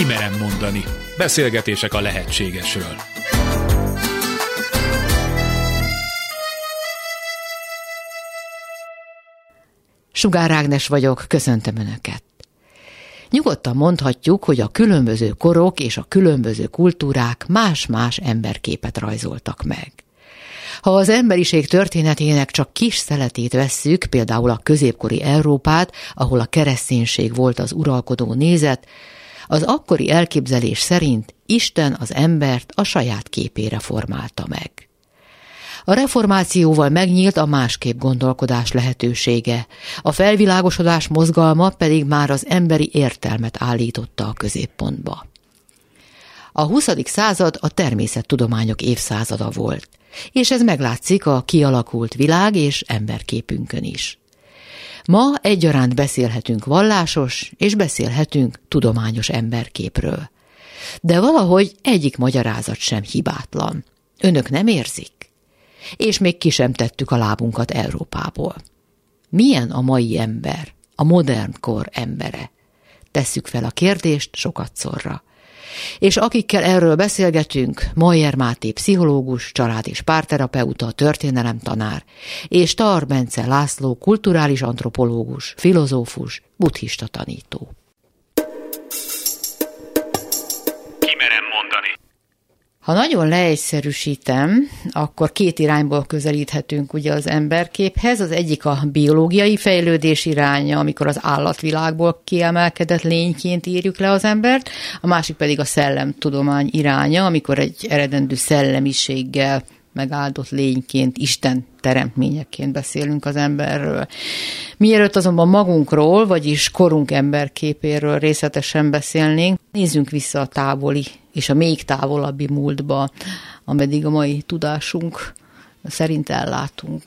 Kimerem mondani. Beszélgetések a lehetségesről. Sugár Ágnes vagyok, köszöntöm Önöket. Nyugodtan mondhatjuk, hogy a különböző korok és a különböző kultúrák más-más emberképet rajzoltak meg. Ha az emberiség történetének csak kis szeletét vesszük, például a középkori Európát, ahol a kereszténység volt az uralkodó nézet, az akkori elképzelés szerint Isten az embert a saját képére formálta meg. A reformációval megnyílt a másképp gondolkodás lehetősége, a felvilágosodás mozgalma pedig már az emberi értelmet állította a középpontba. A 20. század a természettudományok évszázada volt, és ez meglátszik a kialakult világ és emberképünkön is. Ma egyaránt beszélhetünk vallásos, és beszélhetünk tudományos emberképről. De valahogy egyik magyarázat sem hibátlan. Önök nem érzik? És még ki sem tettük a lábunkat Európából. Milyen a mai ember, a modern kor embere? Tesszük fel a kérdést sokat szorra. És akikkel erről beszélgetünk, Mayer Máté pszichológus, család- és párterapeuta, történelemtanár, és Tar Bence László kulturális antropológus, filozófus, buddhista tanító. Ha nagyon leegyszerűsítem, akkor két irányból közelíthetünk ugye az emberképhez. Az egyik a biológiai fejlődés iránya, amikor az állatvilágból kiemelkedett lényként írjuk le az embert, a másik pedig a szellemtudomány iránya, amikor egy eredendő szellemiséggel megáldott lényként, Isten teremtményeként beszélünk az emberről. Mielőtt azonban magunkról, vagyis korunk emberképéről részletesen beszélnénk, nézzünk vissza a távoli és a még távolabbi múltba, ameddig a mai tudásunk szerint ellátunk.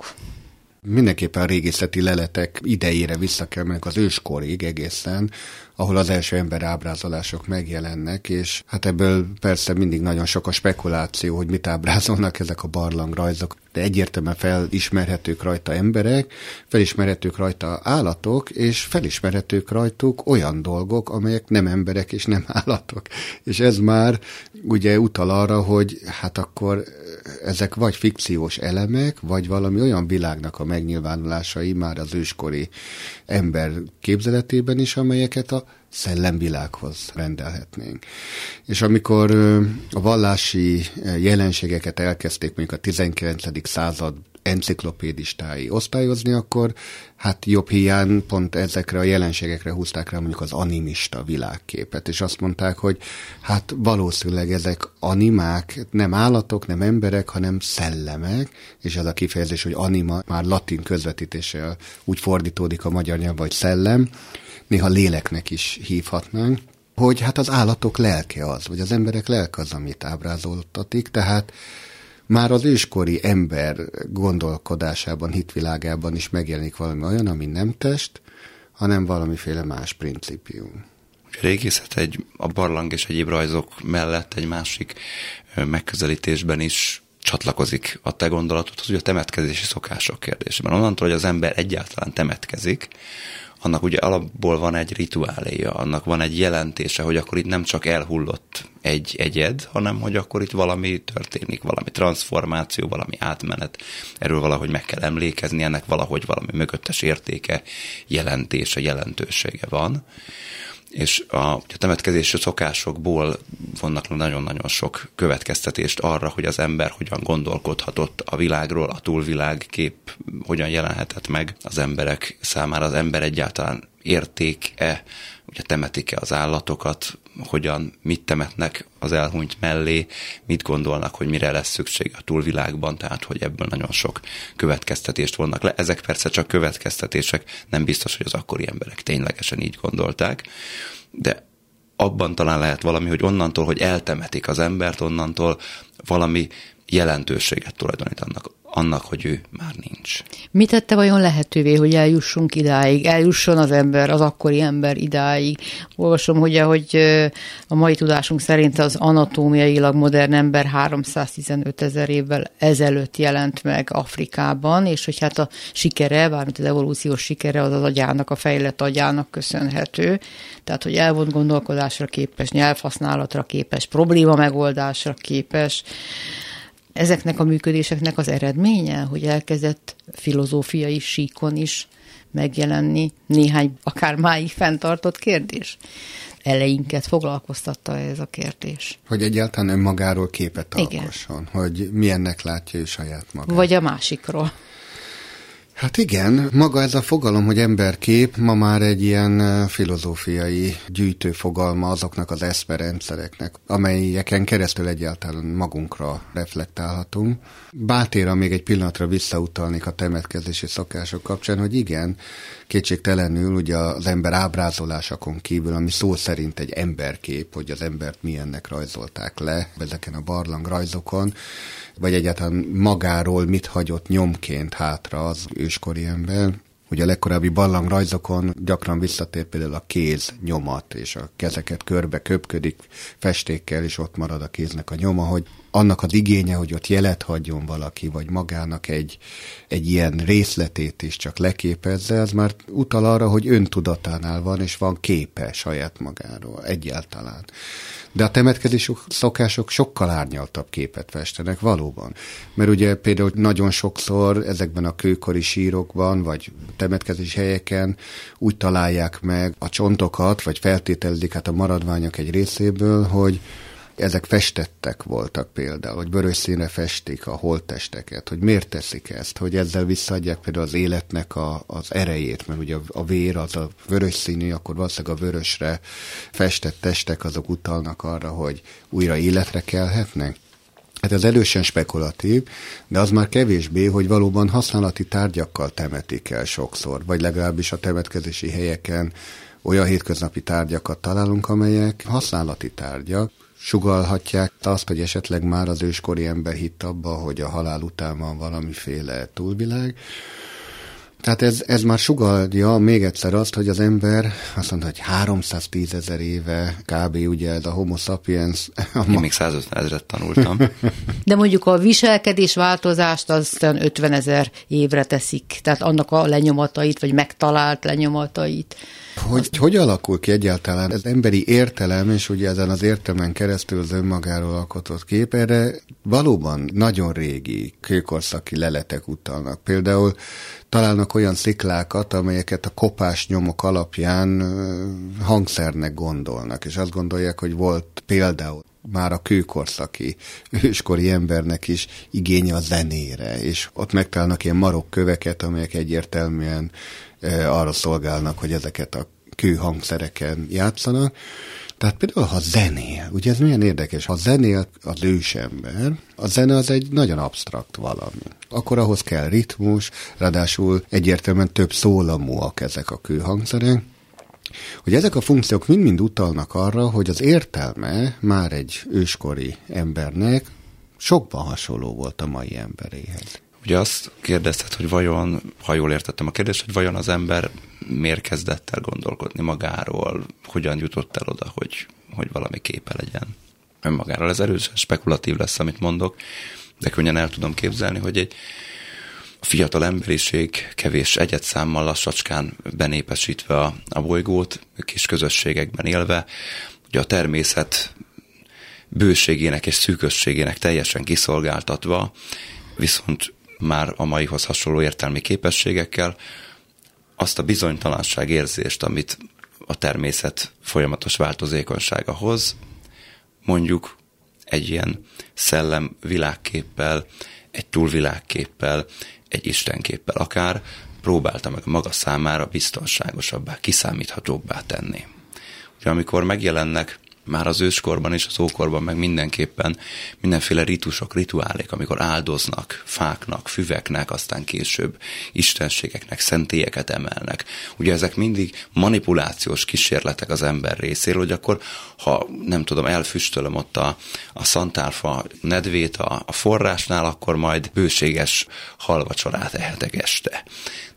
Mindenképpen a régészeti leletek idejére vissza kell menni az őskorig egészen, ahol az első ember ábrázolások megjelennek, és hát ebből persze mindig nagyon sok a spekuláció, hogy mit ábrázolnak ezek a barlangrajzok, de egyértelműen felismerhetők rajta emberek, felismerhetők rajta állatok, és felismerhetők rajtuk olyan dolgok, amelyek nem emberek és nem állatok. És ez már ugye utal arra, hogy hát akkor ezek vagy fikciós elemek, vagy valami olyan világnak a megnyilvánulásai már az őskori ember képzeletében is, amelyeket a szellemvilághoz rendelhetnénk. És amikor a vallási jelenségeket elkezdték mondjuk a 19. század enciklopédistái osztályozni, akkor hát jobb hiány pont ezekre a jelenségekre húzták rá mondjuk az animista világképet, és azt mondták, hogy hát valószínűleg ezek animák nem állatok, nem emberek, hanem szellemek, és ez a kifejezés, hogy anima már latin közvetítéssel úgy fordítódik a magyar nyelv, vagy szellem, néha léleknek is hívhatnánk, hogy hát az állatok lelke az, vagy az emberek lelke az, amit ábrázoltatik, tehát már az őskori ember gondolkodásában, hitvilágában is megjelenik valami olyan, ami nem test, hanem valamiféle más principium. A régészet egy, a barlang és egyéb rajzok mellett egy másik megközelítésben is csatlakozik a te gondolatodhoz, hogy a temetkezési szokások kérdésében. Onnantól, hogy az ember egyáltalán temetkezik, annak ugye alapból van egy rituáléja, annak van egy jelentése, hogy akkor itt nem csak elhullott egy egyed, hanem hogy akkor itt valami történik, valami transformáció, valami átmenet. Erről valahogy meg kell emlékezni, ennek valahogy valami mögöttes értéke, jelentése, jelentősége van és a, a temetkezési szokásokból vannak nagyon-nagyon sok következtetést arra, hogy az ember hogyan gondolkodhatott a világról, a túlvilág kép hogyan jelenhetett meg az emberek számára, az ember egyáltalán érték-e, ugye temetik-e az állatokat, hogyan, mit temetnek az elhunyt mellé, mit gondolnak, hogy mire lesz szükség a túlvilágban, tehát hogy ebből nagyon sok következtetést vonnak le. Ezek persze csak következtetések, nem biztos, hogy az akkori emberek ténylegesen így gondolták, de abban talán lehet valami, hogy onnantól, hogy eltemetik az embert, onnantól valami jelentőséget tulajdonítanak annak, hogy ő már nincs. Mi tette vajon lehetővé, hogy eljussunk idáig, eljusson az ember, az akkori ember idáig? Olvasom, hogy ahogy a mai tudásunk szerint az anatómiailag modern ember 315 ezer évvel ezelőtt jelent meg Afrikában, és hogy hát a sikere, bármint az evolúciós sikere az az agyának, a fejlett agyának köszönhető. Tehát, hogy elvont gondolkodásra képes, nyelvhasználatra képes, probléma megoldásra képes, ezeknek a működéseknek az eredménye, hogy elkezdett filozófiai síkon is megjelenni néhány akár máig fenntartott kérdés? Eleinket foglalkoztatta ez a kérdés. Hogy egyáltalán önmagáról képet alkosson, hogy milyennek látja ő saját magát. Vagy a másikról. Hát igen, maga ez a fogalom, hogy emberkép ma már egy ilyen filozófiai gyűjtőfogalma azoknak az eszmerendszereknek, amelyeken keresztül egyáltalán magunkra reflektálhatunk. Bátéra még egy pillanatra visszautalnék a temetkezési szokások kapcsán, hogy igen, kétségtelenül ugye az ember ábrázolásakon kívül, ami szó szerint egy emberkép, hogy az embert milyennek rajzolták le ezeken a barlang rajzokon, vagy egyáltalán magáról mit hagyott nyomként hátra az őskori ember. Ugye a legkorábbi rajzokon gyakran visszatér például a kéz nyomat, és a kezeket körbe köpködik festékkel, és ott marad a kéznek a nyoma, hogy annak az igénye, hogy ott jelet hagyjon valaki, vagy magának egy, egy ilyen részletét is csak leképezze, az már utal arra, hogy öntudatánál van, és van képe saját magáról egyáltalán. De a temetkezési szokások sokkal árnyaltabb képet festenek valóban. Mert ugye például nagyon sokszor ezekben a kőkori sírokban, vagy temetkezési helyeken úgy találják meg a csontokat, vagy feltételezik hát a maradványok egy részéből, hogy ezek festettek voltak például, hogy vörös színre festik a holttesteket, hogy miért teszik ezt, hogy ezzel visszaadják például az életnek a, az erejét, mert ugye a, a vér az a vörös színű, akkor valószínűleg a vörösre festett testek azok utalnak arra, hogy újra életre kelhetnek. Hát ez elősen spekulatív, de az már kevésbé, hogy valóban használati tárgyakkal temetik el sokszor, vagy legalábbis a temetkezési helyeken olyan hétköznapi tárgyakat találunk, amelyek használati tárgyak, sugalhatják azt, hogy esetleg már az őskori ember hitt abba, hogy a halál után van valamiféle túlvilág. Tehát ez, ez már sugalja még egyszer azt, hogy az ember azt mondta, hogy 310 ezer éve kb. ugye ez a homo sapiens. Én még 150 ezeret tanultam. De mondjuk a viselkedés változást aztán 50 ezer évre teszik, tehát annak a lenyomatait, vagy megtalált lenyomatait. Hogy, hogy alakul ki egyáltalán az emberi értelem, és ugye ezen az értelmen keresztül az önmagáról alkotott kép, erre valóban nagyon régi kőkorszaki leletek utalnak. Például találnak olyan sziklákat, amelyeket a kopás nyomok alapján hangszernek gondolnak, és azt gondolják, hogy volt például már a kőkorszaki őskori embernek is igénye a zenére, és ott megtalálnak ilyen marok köveket, amelyek egyértelműen arra szolgálnak, hogy ezeket a kőhangszereken játszanak. Tehát például, ha zenél, ugye ez milyen érdekes, ha zenél az ősember, a zene az egy nagyon absztrakt valami. Akkor ahhoz kell ritmus, ráadásul egyértelműen több szólamúak ezek a kőhangszerek, hogy ezek a funkciók mind-mind utalnak arra, hogy az értelme már egy őskori embernek sokban hasonló volt a mai emberéhez. Ugye azt kérdezted, hogy vajon, ha jól értettem a kérdést, hogy vajon az ember miért kezdett el gondolkodni magáról, hogyan jutott el oda, hogy, hogy valami képe legyen önmagáról. Ez erősen spekulatív lesz, amit mondok, de könnyen el tudom képzelni, hogy egy fiatal emberiség kevés egyet számmal lassacskán benépesítve a, a bolygót, kis közösségekben élve, ugye a természet bőségének és szűkösségének teljesen kiszolgáltatva, viszont már a maihoz hasonló értelmi képességekkel, azt a bizonytalanság érzést, amit a természet folyamatos változékonysága hoz, mondjuk egy ilyen szellem világképpel, egy túlvilágképpel, egy istenképpel akár, próbálta meg maga számára biztonságosabbá, kiszámíthatóbbá tenni. Ugye amikor megjelennek már az őskorban és az ókorban meg mindenképpen mindenféle ritusok, rituálék, amikor áldoznak fáknak, füveknek, aztán később istenségeknek, szentélyeket emelnek. Ugye ezek mindig manipulációs kísérletek az ember részéről, hogy akkor, ha nem tudom, elfüstölöm ott a, a szantálfa nedvét a, a forrásnál, akkor majd bőséges halvacsorát ehetek este.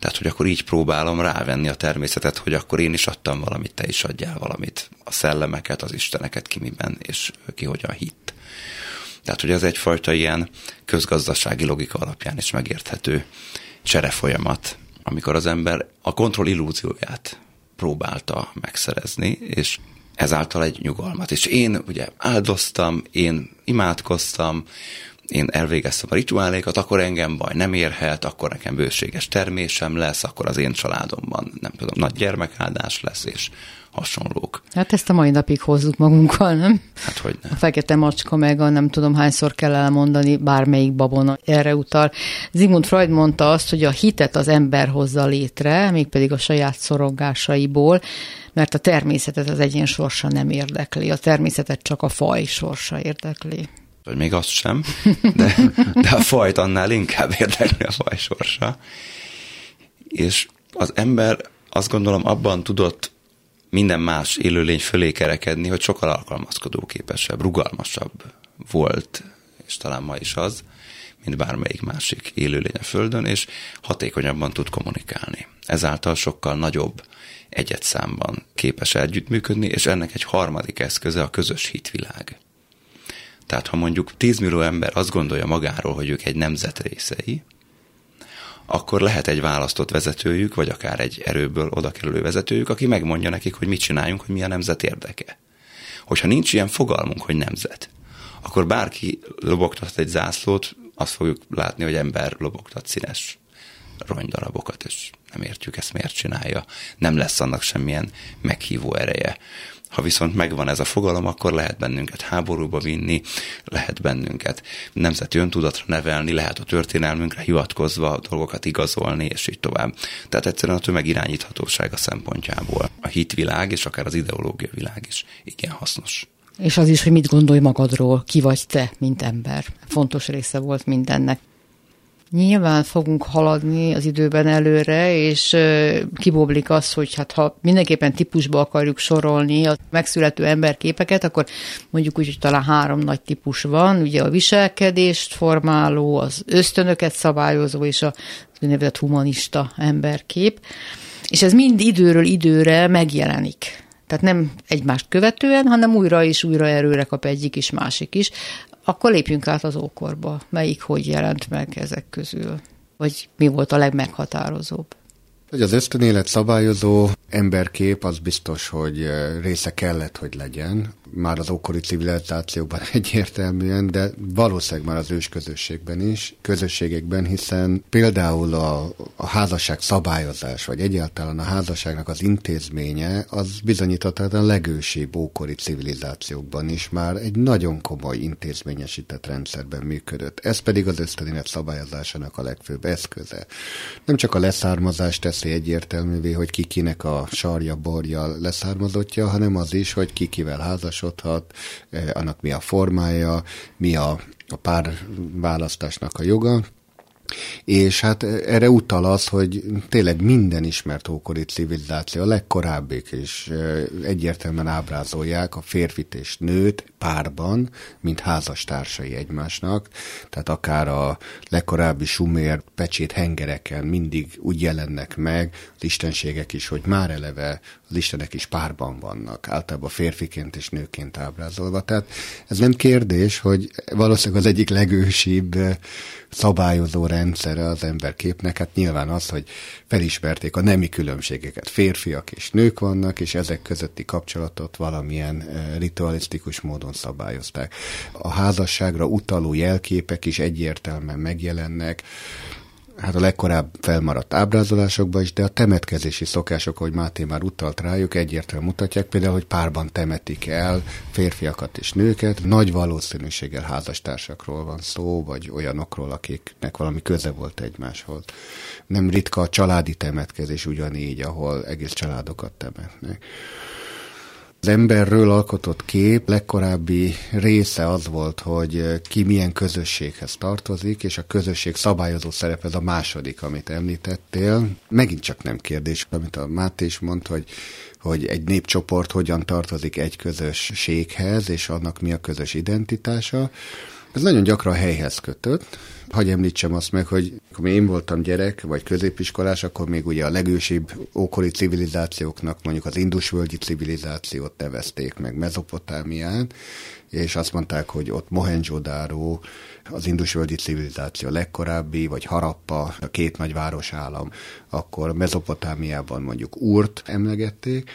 Tehát, hogy akkor így próbálom rávenni a természetet, hogy akkor én is adtam valamit, te is adjál valamit. A szellemeket, az isteneket ki miben, és ki hogyan hitt. Tehát, hogy ez egyfajta ilyen közgazdasági logika alapján is megérthető cserefolyamat, amikor az ember a kontroll illúzióját próbálta megszerezni, és ezáltal egy nyugalmat. És én ugye áldoztam, én imádkoztam, én elvégeztem a rituálékat, akkor engem baj nem érhet, akkor nekem bőséges termésem lesz, akkor az én családomban, nem tudom, nagy gyermekáldás lesz, és hasonlók. Hát ezt a mai napig hozzuk magunkkal, nem? Hát hogy ne. A fekete macska meg a nem tudom hányszor kell elmondani, bármelyik babona erre utal. Zigmund Freud mondta azt, hogy a hitet az ember hozza létre, mégpedig a saját szorongásaiból, mert a természetet az egyén sorsa nem érdekli. A természetet csak a faj sorsa érdekli vagy még azt sem, de, de a fajt annál inkább érdekli a faj sorsa. És az ember azt gondolom abban tudott minden más élőlény fölé kerekedni, hogy sokkal alkalmazkodó képesebb, rugalmasabb volt, és talán ma is az, mint bármelyik másik élőlény a Földön, és hatékonyabban tud kommunikálni. Ezáltal sokkal nagyobb egyetszámban képes együttműködni, és ennek egy harmadik eszköze a közös hitvilág. Tehát ha mondjuk 10 millió ember azt gondolja magáról, hogy ők egy nemzet részei, akkor lehet egy választott vezetőjük, vagy akár egy erőből oda kerülő vezetőjük, aki megmondja nekik, hogy mit csináljunk, hogy mi a nemzet érdeke. Hogyha nincs ilyen fogalmunk, hogy nemzet, akkor bárki lobogtat egy zászlót, azt fogjuk látni, hogy ember lobogtat színes ronydarabokat, és nem értjük ezt miért csinálja. Nem lesz annak semmilyen meghívó ereje. Ha viszont megvan ez a fogalom, akkor lehet bennünket háborúba vinni, lehet bennünket nemzeti öntudatra nevelni, lehet a történelmünkre hivatkozva a dolgokat igazolni, és így tovább. Tehát egyszerűen a tömeg irányíthatósága szempontjából a hitvilág és akár az ideológia világ is igen hasznos. És az is, hogy mit gondolj magadról, ki vagy te, mint ember. Fontos része volt mindennek. Nyilván fogunk haladni az időben előre, és kiboblik az, hogy hát ha mindenképpen típusba akarjuk sorolni a megszülető emberképeket, akkor mondjuk úgy, hogy talán három nagy típus van, ugye a viselkedést formáló, az ösztönöket szabályozó és a úgynevezett humanista emberkép. És ez mind időről időre megjelenik. Tehát nem egymást követően, hanem újra és újra erőre kap egyik is, másik is. Akkor lépjünk át az ókorba. Melyik hogy jelent meg ezek közül? Vagy mi volt a legmeghatározóbb? Hogy az ösztönélet szabályozó emberkép az biztos, hogy eh, része kellett, hogy legyen, már az ókori civilizációban egyértelműen, de valószínűleg már az ős közösségben is, közösségekben, hiszen például a, a házasság szabályozás, vagy egyáltalán a házasságnak az intézménye, az bizonyítottan a legősibb ókori civilizációkban is már egy nagyon komoly intézményesített rendszerben működött. Ez pedig az ösztönélet szabályozásának a legfőbb eszköze. Nem csak a leszármazást teszi egyértelművé, hogy ki kinek a sarja, borja leszármazottja, hanem az is, hogy ki kivel házasodhat, eh, annak mi a formája, mi a, a pár választásnak a joga, és hát erre utal az, hogy tényleg minden ismert ókori civilizáció, a legkorábbik is egyértelműen ábrázolják a férfit és nőt párban, mint házastársai egymásnak. Tehát akár a legkorábbi sumér pecsét hengereken mindig úgy jelennek meg az istenségek is, hogy már eleve az istenek is párban vannak, általában férfiként és nőként ábrázolva. Tehát ez nem kérdés, hogy valószínűleg az egyik legősibb szabályozó rendszere az emberképnek, hát nyilván az, hogy felismerték a nemi különbségeket. Férfiak és nők vannak, és ezek közötti kapcsolatot valamilyen ritualisztikus módon szabályozták. A házasságra utaló jelképek is egyértelműen megjelennek, hát a legkorább felmaradt ábrázolásokban is, de a temetkezési szokások, ahogy Máté már utalt rájuk, egyértelműen mutatják például, hogy párban temetik el férfiakat és nőket. Nagy valószínűséggel házastársakról van szó, vagy olyanokról, akiknek valami köze volt egymáshoz. Nem ritka a családi temetkezés ugyanígy, ahol egész családokat temetnek. Az emberről alkotott kép legkorábbi része az volt, hogy ki milyen közösséghez tartozik, és a közösség szabályozó szerep ez a második, amit említettél. Megint csak nem kérdés, amit a Máté is mondta, hogy hogy egy népcsoport hogyan tartozik egy közösséghez, és annak mi a közös identitása. Ez nagyon gyakran helyhez kötött. Hagy említsem azt meg, hogy amikor én voltam gyerek, vagy középiskolás, akkor még ugye a legősibb ókori civilizációknak, mondjuk az indusvölgyi civilizációt nevezték meg Mezopotámián, és azt mondták, hogy ott Mohenjo-Daro, az indusvölgyi civilizáció legkorábbi, vagy Harappa, a két nagy városállam, akkor Mezopotámiában mondjuk Urt emlegették.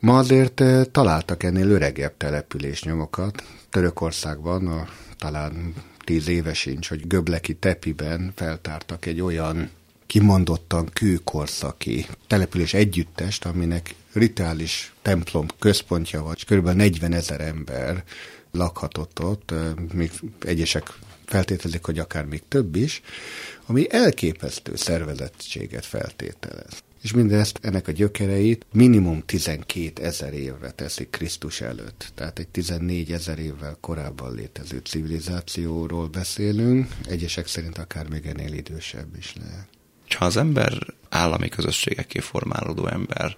Ma azért eh, találtak ennél öregebb településnyomokat. Törökországban a, talán tíz éve sincs, hogy Göbleki Tepiben feltártak egy olyan kimondottan kőkorszaki település együttest, aminek rituális templom központja van, és kb. 40 ezer ember lakhatott ott, még egyesek feltételezik, hogy akár még több is, ami elképesztő szervezettséget feltételez. És mindezt, ennek a gyökereit minimum 12 ezer évre teszik Krisztus előtt. Tehát egy 14 ezer évvel korábban létező civilizációról beszélünk, egyesek szerint akár még ennél idősebb is lehet. Ha az ember állami közösségeké formálódó ember,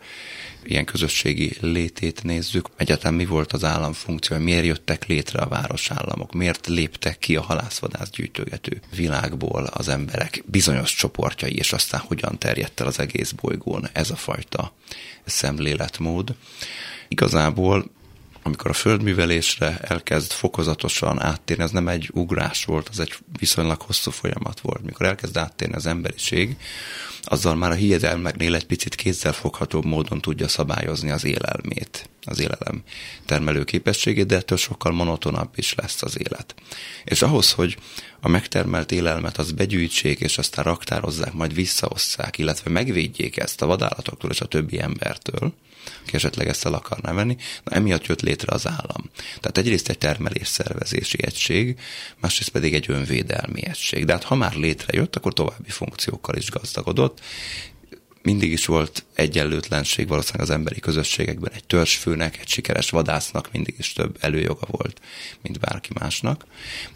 ilyen közösségi létét nézzük, egyáltalán mi volt az állam funkció, miért jöttek létre a városállamok, miért léptek ki a halászvadász gyűjtögető világból az emberek bizonyos csoportjai, és aztán hogyan terjedt el az egész bolygón ez a fajta szemléletmód. Igazából amikor a földművelésre elkezd fokozatosan áttérni, ez nem egy ugrás volt, az egy viszonylag hosszú folyamat volt. Mikor elkezd áttérni az emberiség, azzal már a hiedelmeknél egy picit kézzelfoghatóbb módon tudja szabályozni az élelmét, az élelem termelő képességét, de ettől sokkal monotonabb is lesz az élet. És ahhoz, hogy a megtermelt élelmet az begyűjtsék, és aztán raktározzák, majd visszaosszák, illetve megvédjék ezt a vadállatoktól és a többi embertől, aki esetleg ezt el akarná venni. Na, emiatt jött létre az állam. Tehát egyrészt egy termelésszervezési egység, másrészt pedig egy önvédelmi egység. De hát ha már létrejött, akkor további funkciókkal is gazdagodott, mindig is volt egyenlőtlenség valószínűleg az emberi közösségekben. Egy törzsfőnek, egy sikeres vadásznak mindig is több előjoga volt, mint bárki másnak.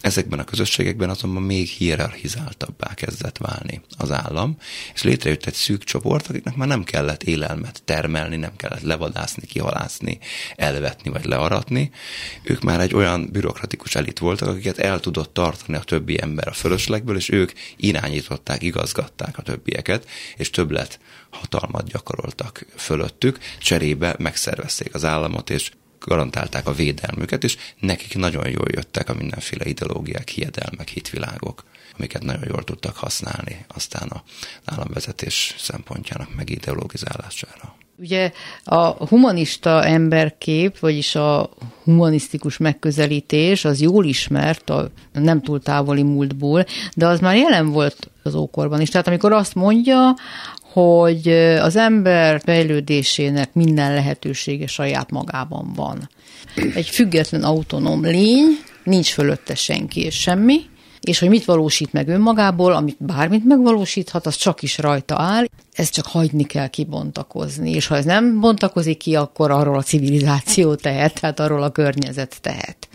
Ezekben a közösségekben azonban még hierarchizáltabbá kezdett válni az állam, és létrejött egy szűk csoport, akiknek már nem kellett élelmet termelni, nem kellett levadászni, kihalászni, elvetni vagy learatni. Ők már egy olyan bürokratikus elit voltak, akiket el tudott tartani a többi ember a fölöslegből, és ők irányították, igazgatták a többieket, és többlet hatalmat gyakoroltak fölöttük, cserébe megszervezték az államot, és garantálták a védelmüket, és nekik nagyon jól jöttek a mindenféle ideológiák, hiedelmek, hitvilágok, amiket nagyon jól tudtak használni aztán a államvezetés szempontjának megideologizálására. Ugye a humanista emberkép, vagyis a humanisztikus megközelítés az jól ismert a nem túl távoli múltból, de az már jelen volt az ókorban is. Tehát amikor azt mondja, hogy az ember fejlődésének minden lehetősége saját magában van. Egy független autonóm lény, nincs fölötte senki és semmi, és hogy mit valósít meg önmagából, amit bármit megvalósíthat, az csak is rajta áll, ezt csak hagyni kell kibontakozni, és ha ez nem bontakozik ki, akkor arról a civilizáció tehet, tehát arról a környezet tehet.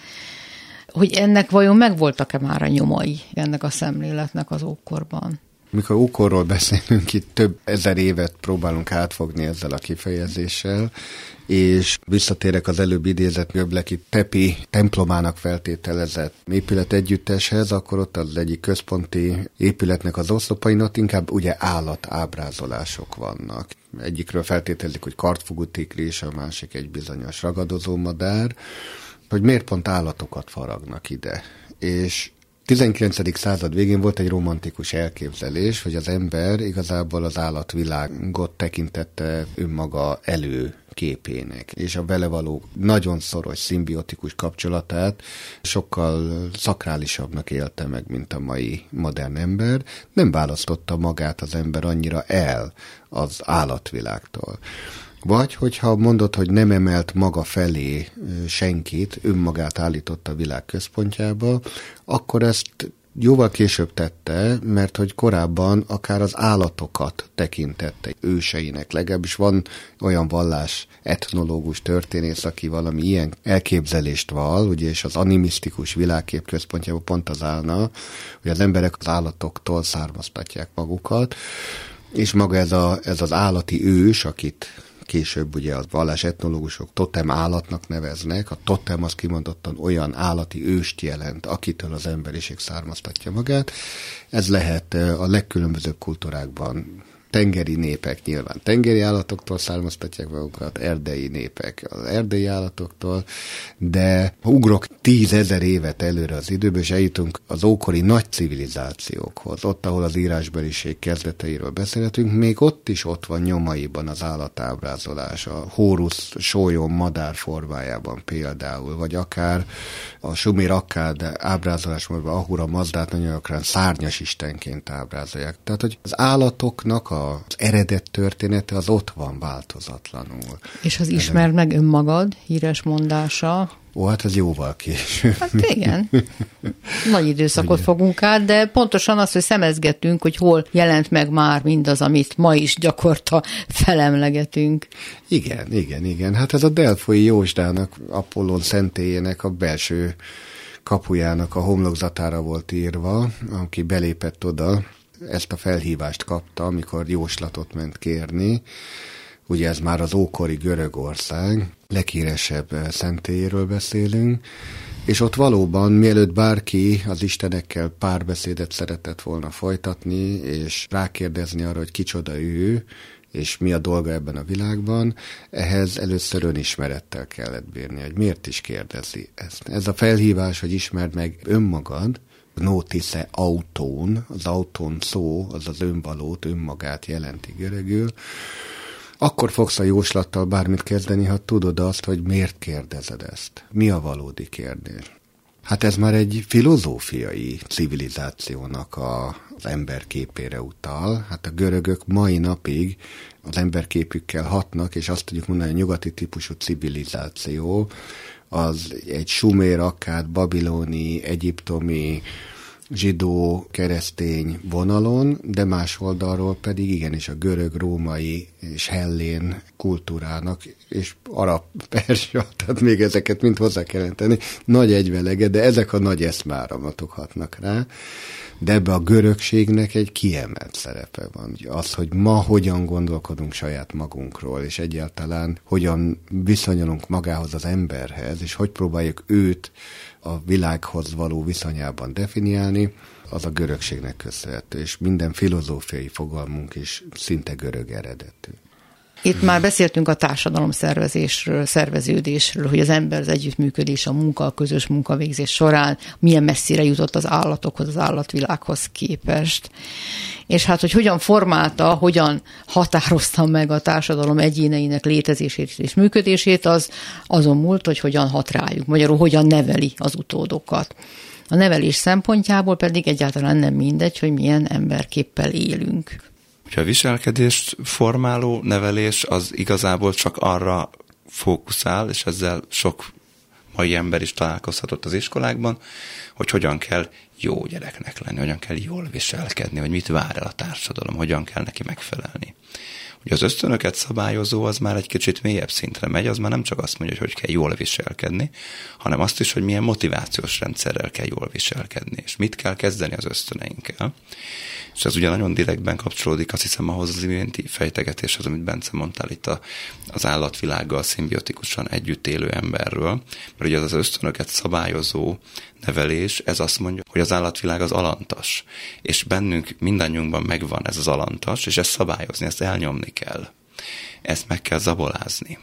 Hogy ennek vajon megvoltak-e már a nyomai ennek a szemléletnek az ókorban? Mikor ókorról beszélünk, itt több ezer évet próbálunk átfogni ezzel a kifejezéssel, és visszatérek az előbb idézett Göbleki Tepi templomának feltételezett épület együtteshez, akkor ott az egyik központi épületnek az oszlopain ott inkább ugye állat ábrázolások vannak. Egyikről feltételezik, hogy kartfogú tigris, a másik egy bizonyos ragadozó madár, hogy miért pont állatokat faragnak ide. És 19. század végén volt egy romantikus elképzelés, hogy az ember igazából az állatvilágot tekintette önmaga elő képének, és a vele való nagyon szoros szimbiotikus kapcsolatát sokkal szakrálisabbnak élte meg, mint a mai modern ember. Nem választotta magát az ember annyira el az állatvilágtól. Vagy, hogyha mondod, hogy nem emelt maga felé senkit, önmagát állította a világ központjába, akkor ezt jóval később tette, mert hogy korábban akár az állatokat tekintette őseinek. Legalábbis van olyan vallás, etnológus, történész, aki valami ilyen elképzelést val, ugye, és az animisztikus világkép központjában pont az állna, hogy az emberek az állatoktól származtatják magukat, és maga ez, a, ez az állati ős, akit később ugye az vallás etnológusok totem állatnak neveznek. A totem az kimondottan olyan állati őst jelent, akitől az emberiség származtatja magát. Ez lehet a legkülönbözőbb kultúrákban tengeri népek nyilván tengeri állatoktól származtatják magukat, erdei népek az erdei állatoktól, de ha ugrok tízezer évet előre az időbe, és eljutunk az ókori nagy civilizációkhoz, ott, ahol az írásbeliség kezdeteiről beszélhetünk, még ott is ott van nyomaiban az állatábrázolás, a hórusz sólyom madár formájában például, vagy akár a Sumir Akkád ábrázolásban Ahura Mazdát nagyon gyakran szárnyas istenként ábrázolják. Tehát, hogy az állatoknak az eredet története az ott van változatlanul. És az ismer meg önmagad híres mondása, Ó, hát ez jóval később. Hát igen. Nagy időszakot fogunk át, de pontosan azt, hogy szemezgetünk, hogy hol jelent meg már mindaz, amit ma is gyakorta felemlegetünk. Igen, igen, igen. Hát ez a Delfoi Jósdának, Apollon szentélyének a belső kapujának a homlokzatára volt írva, aki belépett oda, ezt a felhívást kapta, amikor jóslatot ment kérni. Ugye ez már az ókori Görögország, leghíresebb eh, szentélyéről beszélünk, és ott valóban, mielőtt bárki az istenekkel párbeszédet szeretett volna folytatni, és rákérdezni arra, hogy kicsoda ő, és mi a dolga ebben a világban, ehhez először önismerettel kellett bírni, hogy miért is kérdezi ezt. Ez a felhívás, hogy ismerd meg önmagad, notice autón, az autón szó, az az önvalót, önmagát jelenti görögül, akkor fogsz a jóslattal bármit kezdeni, ha tudod azt, hogy miért kérdezed ezt. Mi a valódi kérdés? Hát ez már egy filozófiai civilizációnak a, az emberképére utal. Hát a görögök mai napig az emberképükkel hatnak, és azt tudjuk mondani, hogy a nyugati típusú civilizáció az egy sumér, akár babiloni, egyiptomi, zsidó, keresztény vonalon, de más oldalról pedig igenis a görög, római és hellén kultúrának, és arab, persia, tehát még ezeket mind hozzá kell tenni, nagy egyvelege, de ezek a nagy eszmáramatok hatnak rá de ebbe a görögségnek egy kiemelt szerepe van. Az, hogy ma hogyan gondolkodunk saját magunkról, és egyáltalán hogyan viszonyulunk magához az emberhez, és hogy próbáljuk őt a világhoz való viszonyában definiálni, az a görögségnek köszönhető, és minden filozófiai fogalmunk is szinte görög eredetű. Itt már beszéltünk a társadalom szervezésről, szerveződésről, hogy az ember az együttműködés, a munka, a közös munkavégzés során milyen messzire jutott az állatokhoz, az állatvilághoz képest. És hát, hogy hogyan formálta, hogyan határozta meg a társadalom egyéneinek létezését és működését, az azon múlt, hogy hogyan hat rájuk, magyarul hogyan neveli az utódokat. A nevelés szempontjából pedig egyáltalán nem mindegy, hogy milyen emberképpel élünk. Hogyha a viselkedést formáló nevelés az igazából csak arra fókuszál, és ezzel sok mai ember is találkozhatott az iskolákban, hogy hogyan kell jó gyereknek lenni, hogyan kell jól viselkedni, vagy mit vár el a társadalom, hogyan kell neki megfelelni. Az ösztönöket szabályozó az már egy kicsit mélyebb szintre megy, az már nem csak azt mondja, hogy hogy kell jól viselkedni, hanem azt is, hogy milyen motivációs rendszerrel kell jól viselkedni, és mit kell kezdeni az ösztöneinkkel. És ez ugye nagyon direktben kapcsolódik, azt hiszem, ahhoz az iménti fejtegetéshez, amit Bence mondtál itt a, az állatvilággal szimbiotikusan együtt élő emberről, mert ugye az, az ösztönöket szabályozó nevelés, ez azt mondja, hogy az állatvilág az alantas, és bennünk mindannyiunkban megvan ez az alantas, és ezt szabályozni, ezt elnyomni kell. Ezt meg kell zabolázni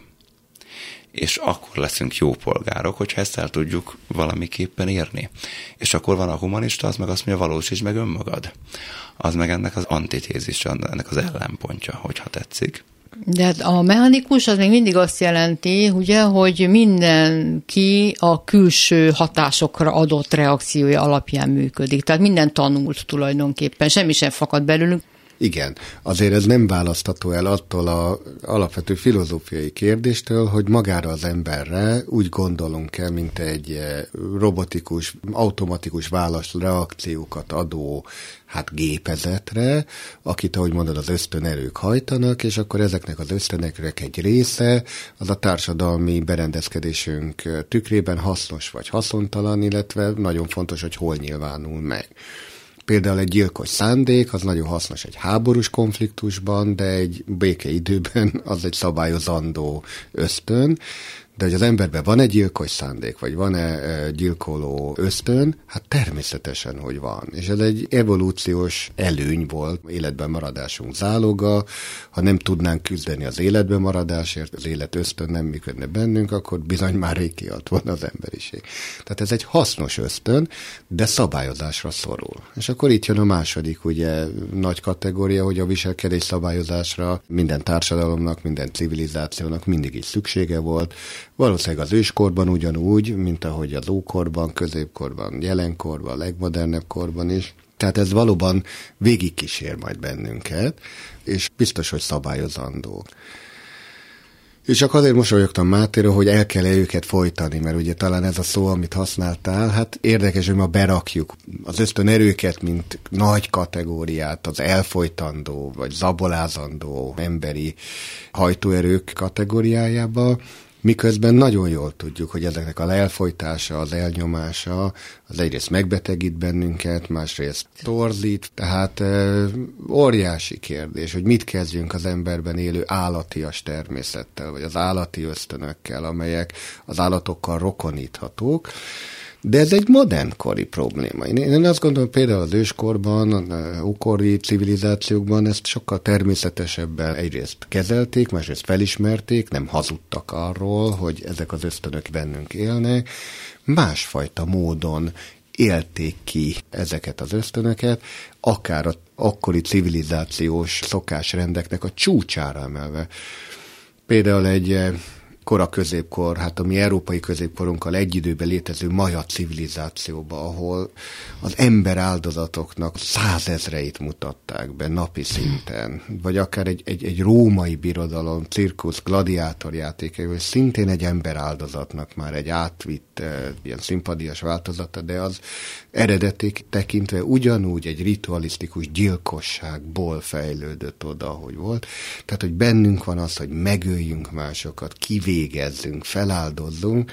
és akkor leszünk jó polgárok, hogyha ezt el tudjuk valamiképpen érni. És akkor van a humanista, az meg azt mondja, valósíts meg önmagad. Az meg ennek az antitézis, ennek az ellenpontja, hogyha tetszik. De hát a mechanikus az még mindig azt jelenti, ugye, hogy mindenki a külső hatásokra adott reakciója alapján működik. Tehát minden tanult tulajdonképpen, semmi sem fakad belőlünk. Igen, azért ez nem választható el attól a alapvető filozófiai kérdéstől, hogy magára az emberre úgy gondolunk-e, mint egy eh, robotikus, automatikus válasz reakciókat adó hát gépezetre, akit, ahogy mondod, az ösztönerők hajtanak, és akkor ezeknek az ösztöneknek egy része az a társadalmi berendezkedésünk tükrében hasznos vagy haszontalan, illetve nagyon fontos, hogy hol nyilvánul meg. Például egy gyilkos szándék, az nagyon hasznos egy háborús konfliktusban, de egy békeidőben az egy szabályozandó ösztön, de hogy az emberben van egy gyilkos szándék, vagy van-e gyilkoló ösztön, hát természetesen, hogy van. És ez egy evolúciós előny volt, életben maradásunk záloga. Ha nem tudnánk küzdeni az életben maradásért, az élet ösztön nem működne bennünk, akkor bizony már rég kiadt volna az emberiség. Tehát ez egy hasznos ösztön, de szabályozásra szorul. És akkor itt jön a második ugye nagy kategória, hogy a viselkedés szabályozásra minden társadalomnak, minden civilizációnak mindig is szüksége volt, Valószínűleg az őskorban ugyanúgy, mint ahogy az ókorban, középkorban, jelenkorban, legmodernebb korban is. Tehát ez valóban végigkísér majd bennünket, és biztos, hogy szabályozandó. És csak azért mosolyogtam Mátéra, hogy el kell -e őket folytani, mert ugye talán ez a szó, amit használtál, hát érdekes, hogy ma berakjuk az ösztönerőket, mint nagy kategóriát, az elfolytandó, vagy zabolázandó emberi hajtóerők kategóriájába, Miközben nagyon jól tudjuk, hogy ezeknek a elfolytása, az elnyomása, az egyrészt megbetegít bennünket, másrészt torzít, tehát e, óriási kérdés, hogy mit kezdjünk az emberben élő állatias természettel, vagy az állati ösztönökkel, amelyek az állatokkal rokoníthatók, de ez egy modernkori probléma. Én, azt gondolom, például az őskorban, ókori civilizációkban ezt sokkal természetesebben egyrészt kezelték, másrészt felismerték, nem hazudtak arról, hogy ezek az ösztönök bennünk élnek, másfajta módon élték ki ezeket az ösztönöket, akár a akkori civilizációs szokásrendeknek a csúcsára emelve. Például egy kora középkor, hát a mi európai középkorunkkal egy időben létező maja civilizációba, ahol az ember áldozatoknak százezreit mutatták be napi szinten, vagy akár egy, egy, egy római birodalom, cirkusz, gladiátorjátékai, vagy szintén egy ember áldozatnak már egy átvitt eh, ilyen szimpadias változata, de az eredeték tekintve ugyanúgy egy ritualisztikus gyilkosságból fejlődött oda, hogy volt. Tehát, hogy bennünk van az, hogy megöljünk másokat, kivégezzünk, feláldozzunk,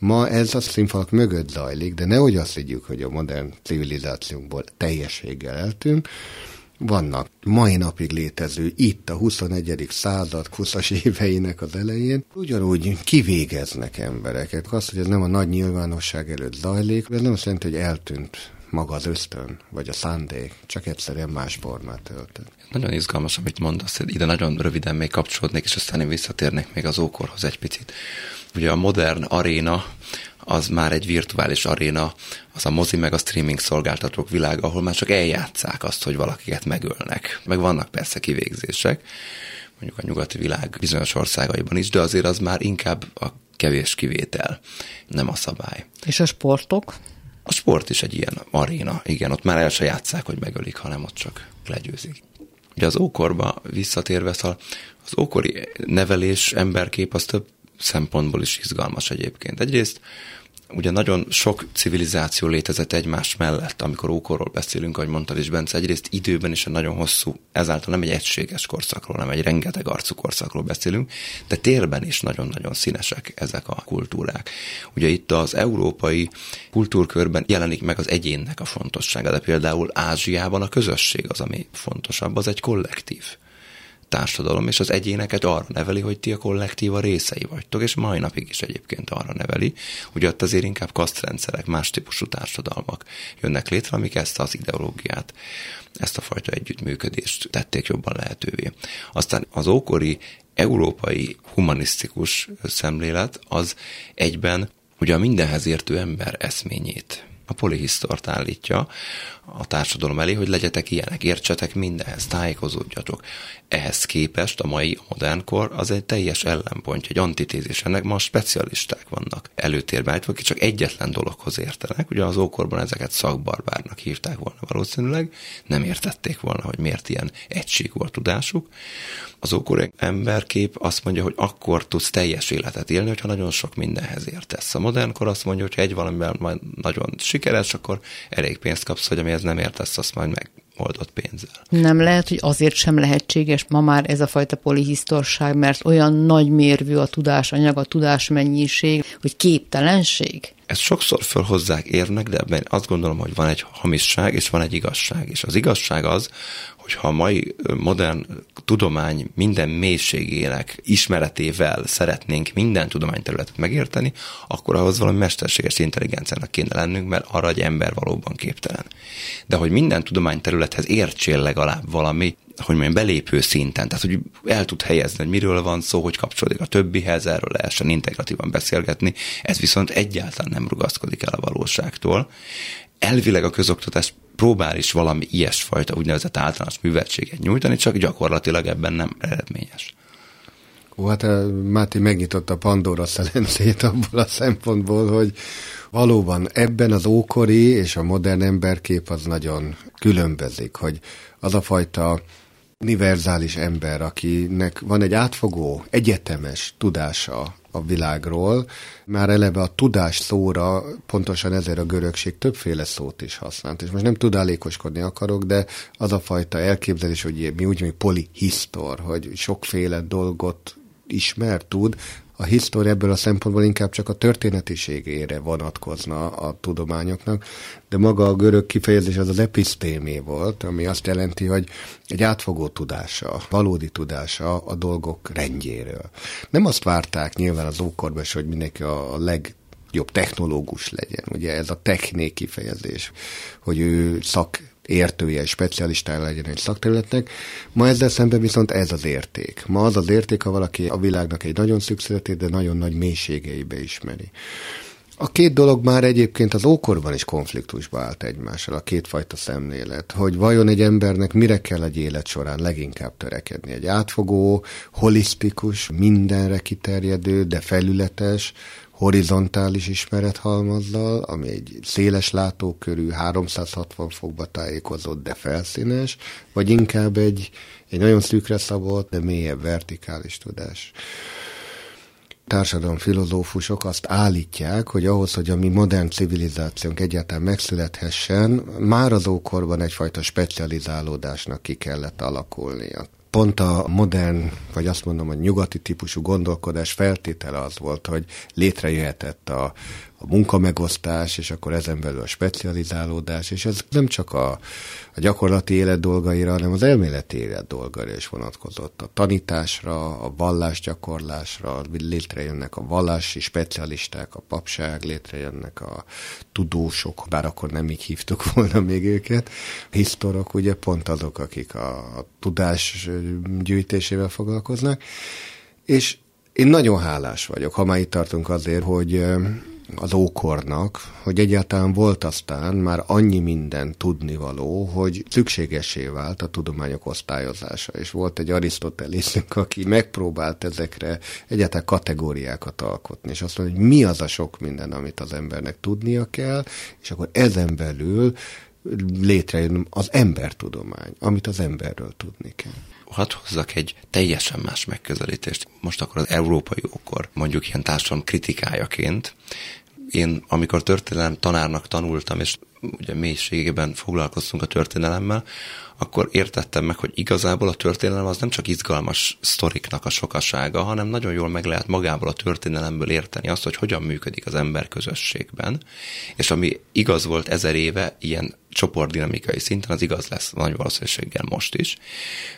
Ma ez a színfalak mögött zajlik, de nehogy azt higgyük, hogy a modern civilizációnkból teljességgel eltűnt. Vannak mai napig létező, itt a 21. század 20-as éveinek az elején, ugyanúgy kivégeznek embereket. Azt, hogy ez nem a nagy nyilvánosság előtt zajlik, ez nem azt jelenti, hogy eltűnt maga az ösztön, vagy a szándék, csak egyszerűen más formát öltött. Nagyon izgalmas, amit mondasz, ide nagyon röviden még kapcsolódnék, és aztán én visszatérnék még az ókorhoz egy picit. Ugye a modern aréna, az már egy virtuális aréna, az a mozi meg a streaming szolgáltatók világa, ahol már csak eljátszák azt, hogy valakiket megölnek. Meg vannak persze kivégzések, mondjuk a nyugati világ bizonyos országaiban is, de azért az már inkább a kevés kivétel, nem a szabály. És a sportok? A sport is egy ilyen aréna, igen, ott már el se játszák, hogy megölik, hanem ott csak legyőzik. Ugye az ókorba visszatérve, szóval az ókori nevelés, emberkép az több szempontból is izgalmas egyébként. Egyrészt ugye nagyon sok civilizáció létezett egymás mellett, amikor ókorról beszélünk, ahogy mondtad is, Bence, egyrészt időben is egy nagyon hosszú, ezáltal nem egy egységes korszakról, nem egy rengeteg arcú korszakról beszélünk, de térben is nagyon-nagyon színesek ezek a kultúrák. Ugye itt az európai kultúrkörben jelenik meg az egyénnek a fontossága, de például Ázsiában a közösség az, ami fontosabb, az egy kollektív társadalom, és az egyéneket arra neveli, hogy ti a kollektíva részei vagytok, és mai napig is egyébként arra neveli, hogy ott azért inkább kasztrendszerek, más típusú társadalmak jönnek létre, amik ezt az ideológiát, ezt a fajta együttműködést tették jobban lehetővé. Aztán az ókori európai humanisztikus szemlélet az egyben ugye a mindenhez értő ember eszményét a polihisztort állítja a társadalom elé, hogy legyetek ilyenek, értsetek mindenhez, tájékozódjatok. Ehhez képest a mai modern kor az egy teljes ellenpontja, egy antitézis. Ennek ma specialisták vannak előtérben, akik csak egyetlen dologhoz értenek. Ugye az ókorban ezeket szakbarbárnak hívták volna valószínűleg, nem értették volna, hogy miért ilyen egység volt tudásuk. Az ókori emberkép azt mondja, hogy akkor tudsz teljes életet élni, hogyha nagyon sok mindenhez értesz. A modern kor azt mondja, hogy egy valamiben majd nagyon sikeres, akkor elég pénzt kapsz, hogy amihez nem értesz, azt majd meg oldott pénzzel. Nem lehet, hogy azért sem lehetséges ma már ez a fajta polihisztorság, mert olyan nagy mérvű a tudásanyag, a tudásmennyiség, hogy képtelenség? Ezt sokszor fölhozzák érnek, de ebben azt gondolom, hogy van egy hamisság és van egy igazság. És az igazság az, hogyha a mai modern tudomány minden mélységének ismeretével szeretnénk minden tudományterületet megérteni, akkor ahhoz valami mesterséges intelligenciának kéne lennünk, mert arra egy ember valóban képtelen. De hogy minden tudományterülethez értsél legalább valami, hogy mondjam, belépő szinten, tehát hogy el tud helyezni, hogy miről van szó, hogy kapcsolódik a többihez, erről lehessen integratívan beszélgetni, ez viszont egyáltalán nem rugaszkodik el a valóságtól. Elvileg a közoktatás próbál is valami ilyesfajta úgynevezett általános műveltséget nyújtani, csak gyakorlatilag ebben nem eredményes. Ó, hát eh, Máté megnyitotta Pandora szelencét abból a szempontból, hogy valóban ebben az ókori és a modern emberkép az nagyon különbözik, hogy az a fajta univerzális ember, akinek van egy átfogó, egyetemes tudása a világról. Már eleve a tudás szóra pontosan ezért a görögség többféle szót is használt. És most nem tudálékoskodni akarok, de az a fajta elképzelés, hogy mi úgy, hogy polihisztor, hogy sokféle dolgot ismer, tud, a hisztória ebből a szempontból inkább csak a történetiségére vonatkozna a tudományoknak, de maga a görög kifejezés az az episztémé volt, ami azt jelenti, hogy egy átfogó tudása, valódi tudása a dolgok rendjéről. Nem azt várták nyilván az ókorban, hogy mindenki a leg jobb technológus legyen. Ugye ez a techné kifejezés, hogy ő szak értője, specialistája legyen egy szakterületnek. Ma ezzel szemben viszont ez az érték. Ma az az érték, ha valaki a világnak egy nagyon szükségletét, de nagyon nagy mélységeibe ismeri. A két dolog már egyébként az ókorban is konfliktusba állt egymással, a kétfajta szemlélet, hogy vajon egy embernek mire kell egy élet során leginkább törekedni. Egy átfogó, holisztikus, mindenre kiterjedő, de felületes, horizontális ismerethalmazzal, ami egy széles látókörű, 360 fokba tájékozott, de felszínes, vagy inkább egy, egy nagyon szűkre szabott, de mélyebb vertikális tudás. Társadalomfilozófusok azt állítják, hogy ahhoz, hogy a mi modern civilizációnk egyáltalán megszülethessen, már az ókorban egyfajta specializálódásnak ki kellett alakulnia pont a modern, vagy azt mondom, a nyugati típusú gondolkodás feltétele az volt, hogy létrejöhetett a, a munkamegosztás, és akkor ezen belül a specializálódás, és ez nem csak a, a gyakorlati élet dolgaira, hanem az elméleti élet dolgaira is vonatkozott. A tanításra, a vallásgyakorlásra, létrejönnek a vallási specialisták, a papság, létrejönnek a tudósok, bár akkor nem így hívtuk volna még őket. Hisztorok ugye pont azok, akik a, a tudás gyűjtésével foglalkoznak, és én nagyon hálás vagyok, ha már itt tartunk azért, hogy az ókornak, hogy egyáltalán volt aztán már annyi minden tudnivaló, hogy szükségesé vált a tudományok osztályozása. És volt egy Arisztotelészünk, aki megpróbált ezekre egyáltalán kategóriákat alkotni, és azt mondja, hogy mi az a sok minden, amit az embernek tudnia kell, és akkor ezen belül létrejön az embertudomány, amit az emberről tudni kell hadd hozzak egy teljesen más megközelítést. Most akkor az európai ókor, mondjuk ilyen társadalom kritikájaként, én amikor történelem tanárnak tanultam, és ugye mélységében foglalkoztunk a történelemmel, akkor értettem meg, hogy igazából a történelem az nem csak izgalmas sztoriknak a sokasága, hanem nagyon jól meg lehet magából a történelemből érteni azt, hogy hogyan működik az ember közösségben, és ami igaz volt ezer éve, ilyen csoportdinamikai szinten az igaz lesz nagy valószínűséggel most is,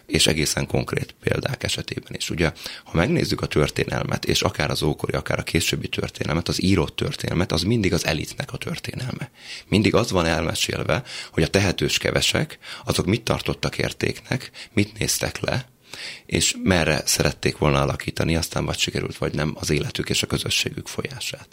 és egészen konkrét példák esetében is. Ugye, ha megnézzük a történelmet, és akár az ókori, akár a későbbi történelmet, az írott történelmet, az mindig az elitnek a történelme. Mindig az van elmesélve, hogy a tehetős kevesek, azok mit tartottak értéknek, mit néztek le, és merre szerették volna alakítani, aztán vagy sikerült, vagy nem az életük és a közösségük folyását.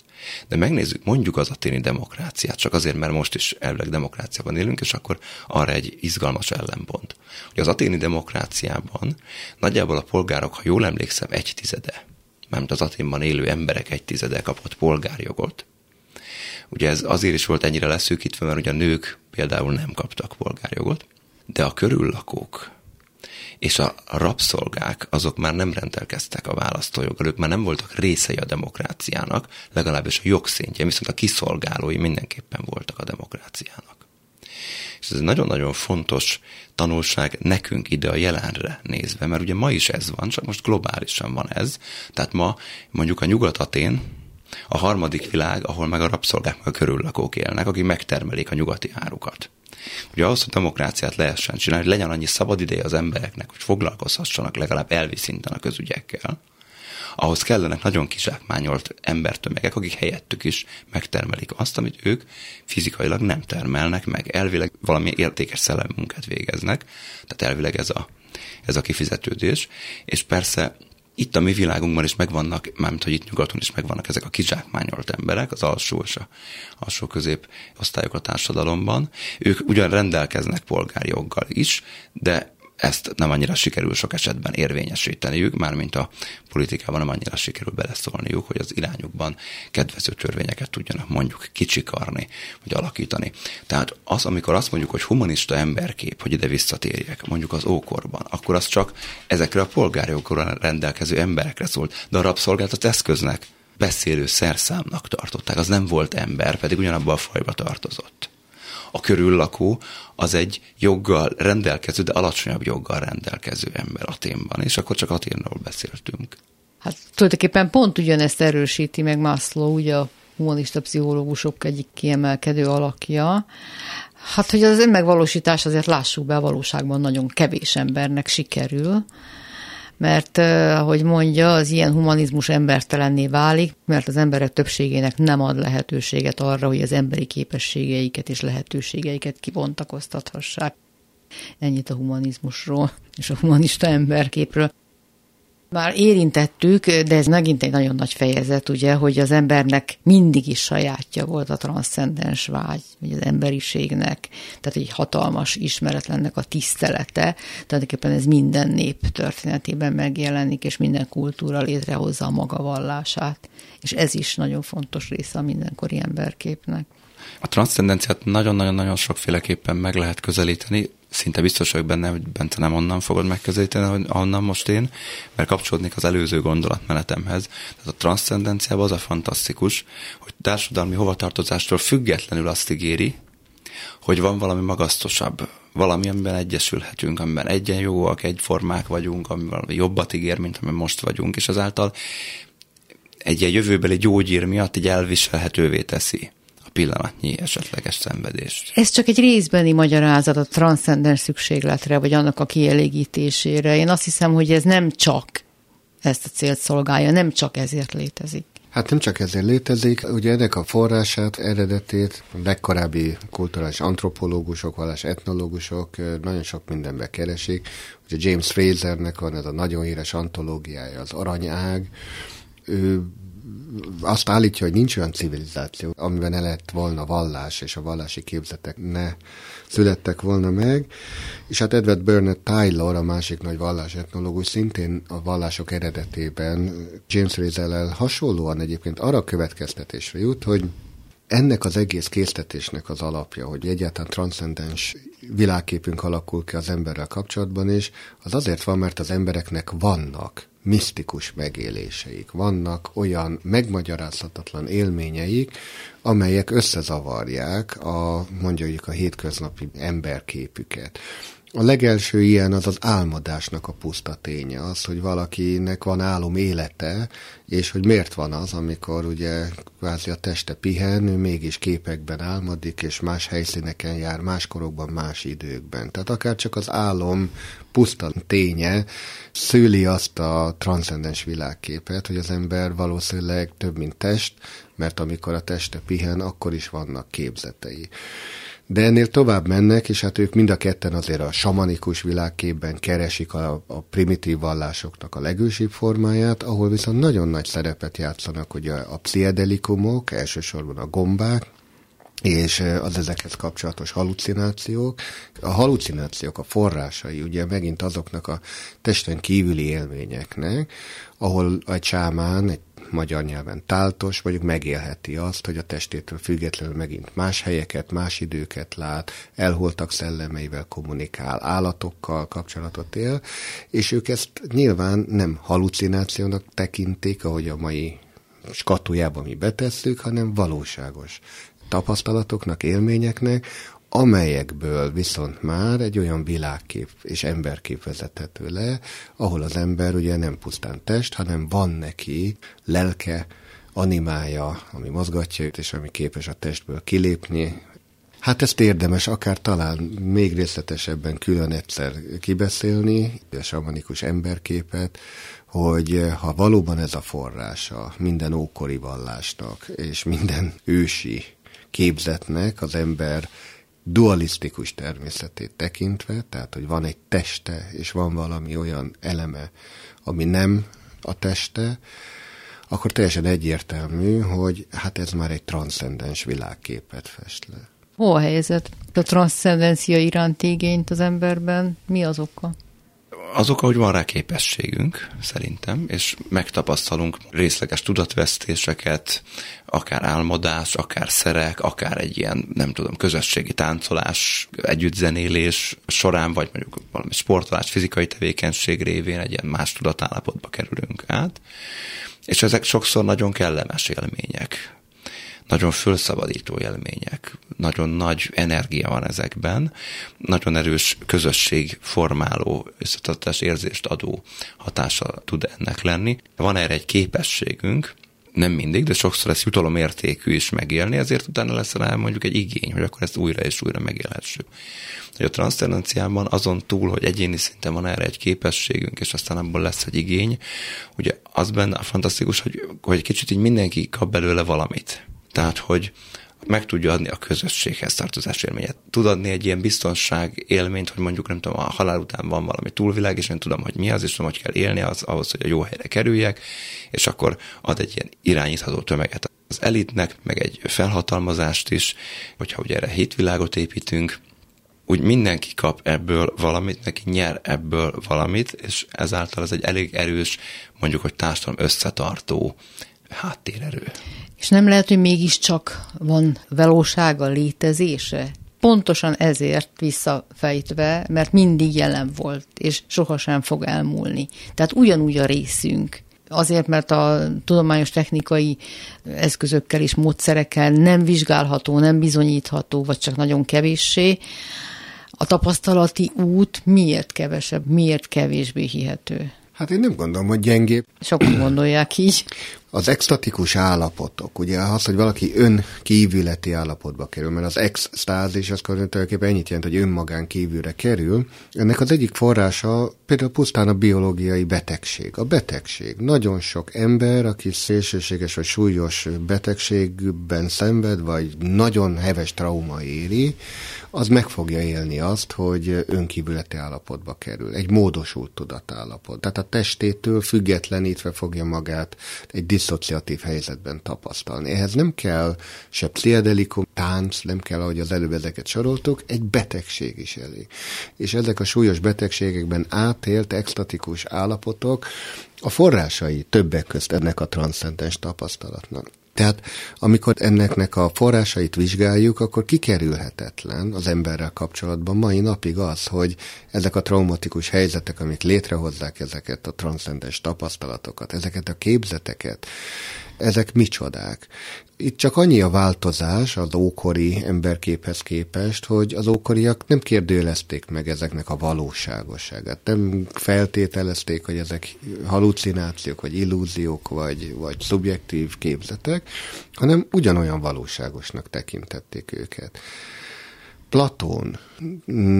De megnézzük mondjuk az aténi demokráciát, csak azért, mert most is elvileg demokráciában élünk, és akkor arra egy izgalmas ellenpont. Ugye az aténi demokráciában nagyjából a polgárok, ha jól emlékszem, egy tizede, mert az Aténban élő emberek egy tizede kapott polgárjogot. Ugye ez azért is volt ennyire leszűkítve, mert ugye a nők például nem kaptak polgárjogot, de a körüllakók és a rabszolgák azok már nem rendelkeztek a választójoggal, ők már nem voltak részei a demokráciának, legalábbis a jogszintje, viszont a kiszolgálói mindenképpen voltak a demokráciának. És ez egy nagyon-nagyon fontos tanulság nekünk ide a jelenre nézve, mert ugye ma is ez van, csak most globálisan van ez. Tehát ma mondjuk a Nyugat-Atén, a harmadik világ, ahol meg a rabszolgák meg a körüllakók élnek, akik megtermelik a nyugati árukat. Ugye ahhoz, hogy demokráciát lehessen csinálni, hogy legyen annyi szabad ideje az embereknek, hogy foglalkozhassanak legalább elvi szinten a közügyekkel, ahhoz kellenek nagyon kizsákmányolt embertömegek, akik helyettük is megtermelik azt, amit ők fizikailag nem termelnek meg. Elvileg valami értékes szellemi munkát végeznek, tehát elvileg ez a, ez a kifizetődés, és persze itt a mi világunkban is megvannak, mármint hogy itt nyugaton is megvannak ezek a kizsákmányolt emberek, az alsó és a alsó közép osztályok a társadalomban. Ők ugyan rendelkeznek polgári joggal is, de ezt nem annyira sikerül sok esetben érvényesíteniük, mármint a politikában nem annyira sikerül beleszólniuk, hogy az irányukban kedvező törvényeket tudjanak mondjuk kicsikarni, vagy alakítani. Tehát az, amikor azt mondjuk, hogy humanista emberkép, hogy ide visszatérjek, mondjuk az ókorban, akkor az csak ezekre a polgárjogokra rendelkező emberekre szólt, de a rabszolgálat eszköznek, beszélő szerszámnak tartották, az nem volt ember, pedig ugyanabban a fajba tartozott a körüllakó az egy joggal rendelkező, de alacsonyabb joggal rendelkező ember Aténban, és akkor csak Aténról beszéltünk. Hát tulajdonképpen pont ugyanezt erősíti meg Maslow, ugye a humanista pszichológusok egyik kiemelkedő alakja, Hát, hogy az önmegvalósítás azért lássuk be, a valóságban nagyon kevés embernek sikerül, mert ahogy mondja, az ilyen humanizmus embertelenné válik, mert az emberek többségének nem ad lehetőséget arra, hogy az emberi képességeiket és lehetőségeiket kibontakoztathassák. Ennyit a humanizmusról és a humanista emberképről. Már érintettük, de ez megint egy nagyon nagy fejezet, ugye, hogy az embernek mindig is sajátja volt a transzcendens vágy, vagy az emberiségnek, tehát egy hatalmas ismeretlennek a tisztelete. Tulajdonképpen ez minden nép történetében megjelenik, és minden kultúra létrehozza a maga vallását. És ez is nagyon fontos része a mindenkori emberképnek. A transzcendenciát nagyon-nagyon-nagyon sokféleképpen meg lehet közelíteni szinte biztos vagyok benne, hogy Bence nem onnan fogod megközelíteni, onnan most én, mert kapcsolódnék az előző gondolatmenetemhez. Tehát a transzcendenciában az a fantasztikus, hogy társadalmi hovatartozástól függetlenül azt ígéri, hogy van valami magasztosabb, valami, amiben egyesülhetünk, amiben egyenjogúak, egyformák vagyunk, valami jobbat ígér, mint amiben most vagyunk, és azáltal egy ilyen jövőbeli gyógyír miatt így elviselhetővé teszi pillanatnyi esetleges szenvedést. Ez csak egy részbeni magyarázat a transzcendens szükségletre, vagy annak a kielégítésére. Én azt hiszem, hogy ez nem csak ezt a célt szolgálja, nem csak ezért létezik. Hát nem csak ezért létezik, ugye ennek a forrását, eredetét a legkorábbi kulturális antropológusok, vallás etnológusok nagyon sok mindenbe keresik. Ugye James Frasernek van ez a nagyon híres antológiája, az Aranyág. Ő azt állítja, hogy nincs olyan civilizáció, amiben ne lett volna vallás, és a vallási képzetek ne születtek volna meg. És hát Edward Burnett Taylor, a másik nagy vallásetnológus, szintén a vallások eredetében James Rizzel hasonlóan egyébként arra következtetésre jut, hogy ennek az egész késztetésnek az alapja, hogy egyáltalán transzcendens világképünk alakul ki az emberrel kapcsolatban is, az azért van, mert az embereknek vannak misztikus megéléseik, vannak olyan megmagyarázhatatlan élményeik, amelyek összezavarják a mondjuk a hétköznapi emberképüket. A legelső ilyen az az álmodásnak a puszta ténye, az, hogy valakinek van álom élete, és hogy miért van az, amikor ugye kvázi a teste pihen, ő mégis képekben álmodik, és más helyszíneken jár, más korokban, más időkben. Tehát akár csak az álom puszta ténye szüli azt a transzcendens világképet, hogy az ember valószínűleg több, mint test, mert amikor a teste pihen, akkor is vannak képzetei. De ennél tovább mennek, és hát ők mind a ketten azért a samanikus világképben keresik a, a primitív vallásoknak a legősibb formáját, ahol viszont nagyon nagy szerepet játszanak ugye a pszichedelikumok, elsősorban a gombák, és az ezekhez kapcsolatos halucinációk. A halucinációk a forrásai ugye megint azoknak a testen kívüli élményeknek, ahol egy sámán, egy magyar nyelven táltos, mondjuk megélheti azt, hogy a testétől függetlenül megint más helyeket, más időket lát, elholtak szellemeivel kommunikál, állatokkal kapcsolatot él, és ők ezt nyilván nem halucinációnak tekintik, ahogy a mai skatujában mi betesszük, hanem valóságos tapasztalatoknak, élményeknek, amelyekből viszont már egy olyan világkép és emberkép vezethető le, ahol az ember ugye nem pusztán test, hanem van neki lelke, animája, ami mozgatja őt, és ami képes a testből kilépni. Hát ezt érdemes akár talán még részletesebben külön egyszer kibeszélni, a samanikus emberképet, hogy ha valóban ez a forrása minden ókori vallásnak, és minden ősi képzetnek az ember dualisztikus természetét tekintve, tehát hogy van egy teste, és van valami olyan eleme, ami nem a teste, akkor teljesen egyértelmű, hogy hát ez már egy transzcendens világképet fest le. Hol a helyzet? A transzcendencia iránti igényt az emberben mi az oka? Azok, hogy van rá képességünk, szerintem, és megtapasztalunk részleges tudatvesztéseket, akár álmodás, akár szerek, akár egy ilyen, nem tudom, közösségi táncolás, együttzenélés során, vagy mondjuk valami sportolás, fizikai tevékenység révén egy ilyen más tudatállapotba kerülünk át. És ezek sokszor nagyon kellemes élmények nagyon fölszabadító élmények, nagyon nagy energia van ezekben, nagyon erős közösség formáló, összetartás érzést adó hatása tud ennek lenni. Van erre egy képességünk, nem mindig, de sokszor ez jutalomértékű is megélni, ezért utána lesz rá mondjuk egy igény, hogy akkor ezt újra és újra megélhessük. Hogy a transzcendenciában azon túl, hogy egyéni szinten van erre egy képességünk, és aztán abból lesz egy igény, ugye az benne a fantasztikus, hogy, hogy kicsit így mindenki kap belőle valamit. Tehát, hogy meg tudja adni a közösséghez tartozás élményet. Tud adni egy ilyen biztonság élményt, hogy mondjuk nem tudom, a halál után van valami túlvilág, és én tudom, hogy mi az, és tudom, hogy kell élni az, ahhoz, hogy a jó helyre kerüljek, és akkor ad egy ilyen irányítható tömeget az elitnek, meg egy felhatalmazást is, hogyha ugye erre hétvilágot építünk, úgy mindenki kap ebből valamit, neki nyer ebből valamit, és ezáltal ez egy elég erős, mondjuk, hogy társadalom összetartó háttérerő. És nem lehet, hogy mégiscsak van valósága, létezése? Pontosan ezért visszafejtve, mert mindig jelen volt, és sohasem fog elmúlni. Tehát ugyanúgy a részünk. Azért, mert a tudományos technikai eszközökkel és módszerekkel nem vizsgálható, nem bizonyítható, vagy csak nagyon kevéssé, a tapasztalati út miért kevesebb, miért kevésbé hihető? Hát én nem gondolom, hogy gyengébb. Sokan gondolják így. Az extatikus állapotok, ugye az, hogy valaki ön kívületi állapotba kerül, mert az extázis az tulajdonképpen ennyit jelent, hogy önmagán kívülre kerül. Ennek az egyik forrása például pusztán a biológiai betegség. A betegség. Nagyon sok ember, aki szélsőséges vagy súlyos betegségben szenved, vagy nagyon heves trauma éri, az meg fogja élni azt, hogy önkívületi állapotba kerül. Egy módosult tudatállapot. Tehát a testétől függetlenítve fogja magát egy diszociatív helyzetben tapasztalni. Ehhez nem kell se pszichedelikum, tánc, nem kell, ahogy az előbb ezeket soroltuk, egy betegség is elég. És ezek a súlyos betegségekben átélt extatikus állapotok a forrásai többek közt ennek a transzcendens tapasztalatnak. Tehát amikor enneknek a forrásait vizsgáljuk, akkor kikerülhetetlen az emberrel kapcsolatban mai napig az, hogy ezek a traumatikus helyzetek, amik létrehozzák ezeket a transzcendens tapasztalatokat, ezeket a képzeteket, ezek micsodák. Itt csak annyi a változás az ókori emberképhez képest, hogy az ókoriak nem kérdőjelezték meg ezeknek a valóságosságát. Nem feltételezték, hogy ezek halucinációk, vagy illúziók, vagy, vagy szubjektív képzetek, hanem ugyanolyan valóságosnak tekintették őket. Platón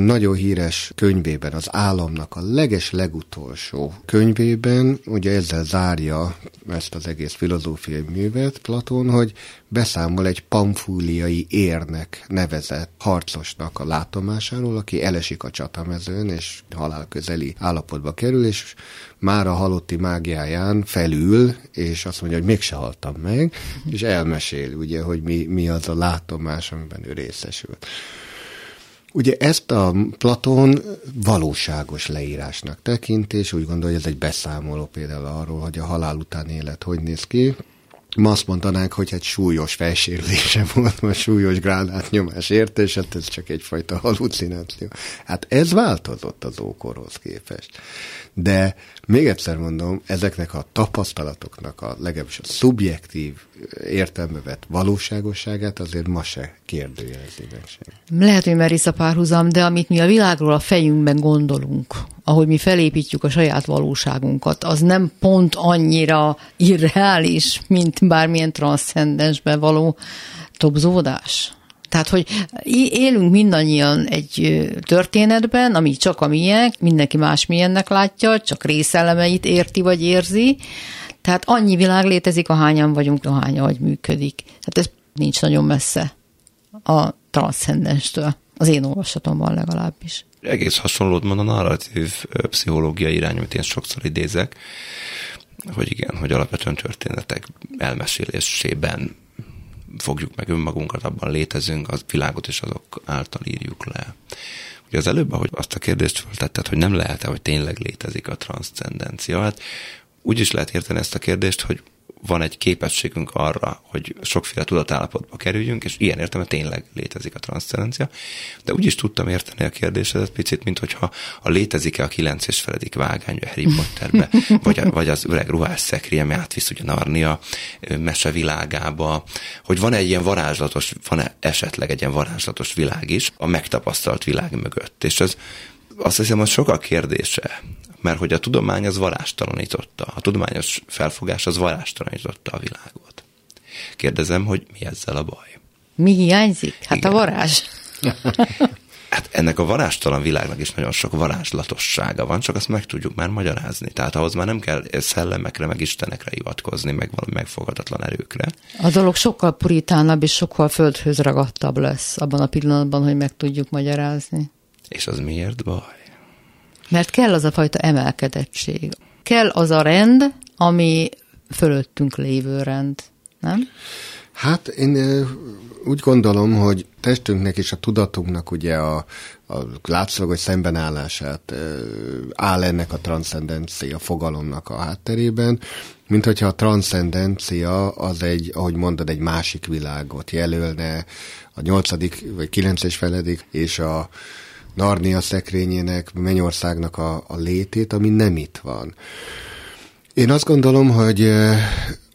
nagyon híres könyvében, az államnak a leges legutolsó könyvében, ugye ezzel zárja ezt az egész filozófiai művet Platón, hogy beszámol egy pamfúliai érnek nevezett harcosnak a látomásáról, aki elesik a csatamezőn, és halál közeli állapotba kerül, és már a halotti mágiáján felül, és azt mondja, hogy mégse haltam meg, és elmesél, ugye, hogy mi, mi az a látomás, amiben ő részesült. Ugye ezt a Platón valóságos leírásnak tekint, és úgy gondolja, ez egy beszámoló például arról, hogy a halál után élet hogy néz ki. Ma azt mondanánk, hogy egy súlyos felsérülése volt, vagy súlyos gránátnyomás érte, és hát ez csak egyfajta halucináció. Hát ez változott az ókorhoz képest. De még egyszer mondom, ezeknek a tapasztalatoknak a legalábbis a szubjektív értelme vett valóságosságát azért ma se kérdőjelezik meg. Lehet, hogy merész a párhuzam, de amit mi a világról a fejünkben gondolunk, ahogy mi felépítjük a saját valóságunkat, az nem pont annyira irreális, mint bármilyen transzcendensbe való tobzódás. Tehát, hogy élünk mindannyian egy történetben, ami csak a miénk, mindenki más milyennek látja, csak részelemeit érti vagy érzi. Tehát annyi világ létezik, ahányan vagyunk, ahány hogy működik. Tehát ez nincs nagyon messze a transzcendenstől. Az én olvasatomban legalábbis. Egész hasonlót mond a narratív pszichológiai irány, amit én sokszor idézek, hogy igen, hogy alapvetően történetek elmesélésében fogjuk meg önmagunkat, abban létezünk, az világot is azok által írjuk le. Ugye az előbb, ahogy azt a kérdést feltetted, hogy nem lehet-e, hogy tényleg létezik a transzcendencia, hát úgy is lehet érteni ezt a kérdést, hogy van egy képességünk arra, hogy sokféle tudatállapotba kerüljünk, és ilyen értem, tényleg létezik a transzcendencia. De úgy is tudtam érteni a kérdésedet picit, mint hogyha a létezik-e a kilenc és feledik vágány Harry Potterbe, vagy, a, vagy az öreg ruhás szekrény, ami átvisz ugye Narnia mesevilágába, hogy van egy ilyen varázslatos, van-e esetleg egy ilyen varázslatos világ is a megtapasztalt világ mögött. És ez azt hiszem, hogy sok a kérdése mert hogy a tudomány az varástalanította, a tudományos felfogás az varástalanította a világot. Kérdezem, hogy mi ezzel a baj? Mi hiányzik? Hát Igen. a varázs. Hát ennek a varástalan világnak is nagyon sok varázslatossága van, csak azt meg tudjuk már magyarázni. Tehát ahhoz már nem kell szellemekre, meg istenekre hivatkozni, meg valami megfogadatlan erőkre. A dolog sokkal puritánabb és sokkal földhöz ragadtabb lesz abban a pillanatban, hogy meg tudjuk magyarázni. És az miért baj? Mert kell az a fajta emelkedettség. Kell az a rend, ami fölöttünk lévő rend, nem? Hát én úgy gondolom, hogy testünknek és a tudatunknak ugye a, a látszólagos szembenállását áll ennek a transzcendencia fogalomnak a hátterében, mint hogyha a transzcendencia az egy, ahogy mondod, egy másik világot jelölne, a nyolcadik vagy kilences feledik, és a Narnia szekrényének, Mennyországnak a, a létét, ami nem itt van. Én azt gondolom, hogy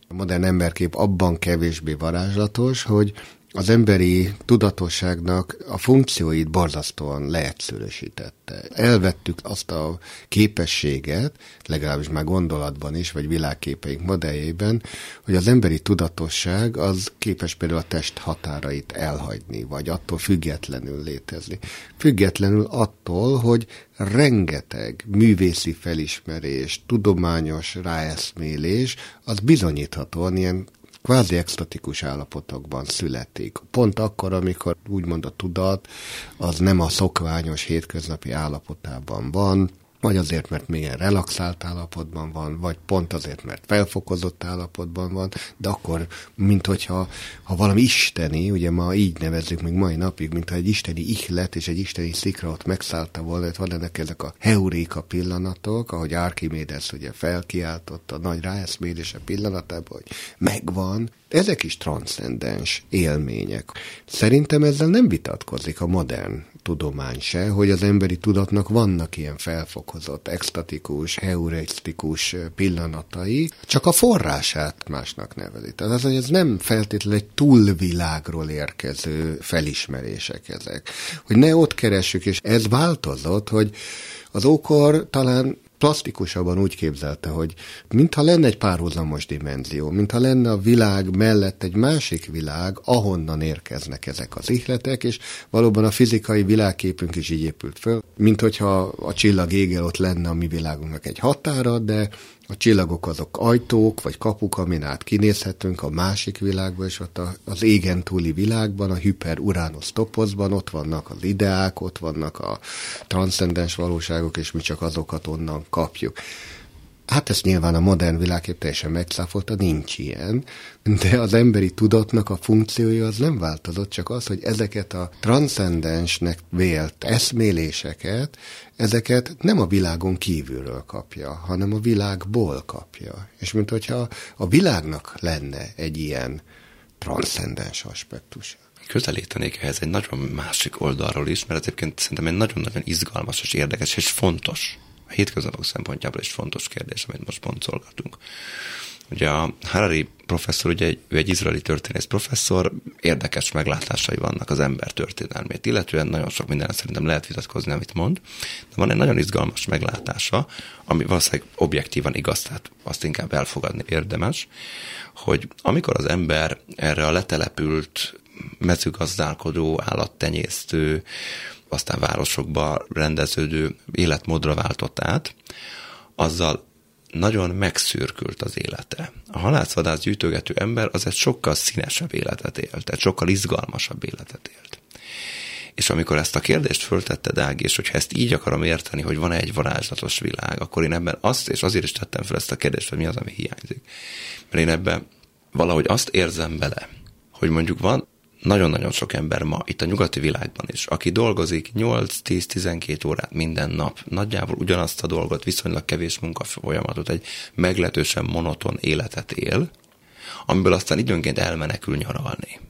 a modern emberkép abban kevésbé varázslatos, hogy az emberi tudatosságnak a funkcióit borzasztóan leegyszerűsítette. Elvettük azt a képességet, legalábbis már gondolatban is, vagy világképeink modelljében, hogy az emberi tudatosság az képes például a test határait elhagyni, vagy attól függetlenül létezni. Függetlenül attól, hogy rengeteg művészi felismerés, tudományos ráeszmélés, az bizonyíthatóan ilyen kvázi extatikus állapotokban születik. Pont akkor, amikor úgymond a tudat az nem a szokványos hétköznapi állapotában van, vagy azért, mert milyen relaxált állapotban van, vagy pont azért, mert felfokozott állapotban van, de akkor, mint hogyha ha valami isteni, ugye ma így nevezzük még mai napig, mint ha egy isteni ihlet és egy isteni szikra ott megszállta volna, hogy van ennek ezek a heuréka pillanatok, ahogy Archimedes ugye felkiáltotta a nagy ráeszmélése pillanatában, hogy megvan, ezek is transzcendens élmények. Szerintem ezzel nem vitatkozik a modern tudomány se, hogy az emberi tudatnak vannak ilyen felfokozott, extatikus, heurisztikus pillanatai, csak a forrását másnak nevezi. Tehát az, hogy ez nem feltétlenül egy túlvilágról érkező felismerések ezek. Hogy ne ott keressük, és ez változott, hogy az ókor talán plastikusabban úgy képzelte, hogy mintha lenne egy párhuzamos dimenzió, mintha lenne a világ mellett egy másik világ, ahonnan érkeznek ezek az ihletek, és valóban a fizikai világképünk is így épült föl, mint hogyha a csillag égel ott lenne a mi világunknak egy határa, de a csillagok azok ajtók, vagy kapuk, amin át kinézhetünk a másik világba, és ott az égen túli világban, a hiper Uranus topozban ott vannak az ideák, ott vannak a transzcendens valóságok, és mi csak azokat onnan kapjuk. Hát ezt nyilván a modern világkép teljesen megszáfolta, nincs ilyen, de az emberi tudatnak a funkciója az nem változott, csak az, hogy ezeket a transzcendensnek vélt eszméléseket, ezeket nem a világon kívülről kapja, hanem a világból kapja. És mint hogyha a világnak lenne egy ilyen transzcendens aspektusa közelítenék ehhez egy nagyon másik oldalról is, mert egyébként szerintem egy nagyon-nagyon izgalmas és érdekes és fontos a hétköznapok szempontjából is fontos kérdés, amit most boncolgatunk. Ugye a Harari professzor, ugye ő egy izraeli történész professzor, érdekes meglátásai vannak az ember történelmét, illetően nagyon sok minden szerintem lehet vitatkozni, amit mond, de van egy nagyon izgalmas meglátása, ami valószínűleg objektívan igaz, tehát azt inkább elfogadni érdemes, hogy amikor az ember erre a letelepült mezőgazdálkodó, állattenyésztő, aztán városokba rendeződő életmódra váltott át, azzal nagyon megszürkült az élete. A halászvadász gyűjtögető ember az egy sokkal színesebb életet élt, egy sokkal izgalmasabb életet élt. És amikor ezt a kérdést föltette Dág, és hogyha ezt így akarom érteni, hogy van-e egy varázslatos világ, akkor én ebben azt, és azért is tettem fel ezt a kérdést, hogy mi az, ami hiányzik. Mert én ebben valahogy azt érzem bele, hogy mondjuk van nagyon-nagyon sok ember ma, itt a nyugati világban is, aki dolgozik 8-10-12 órát minden nap, nagyjából ugyanazt a dolgot, viszonylag kevés munkafolyamatot, egy meglehetősen monoton életet él, amiből aztán időnként elmenekül nyaralni.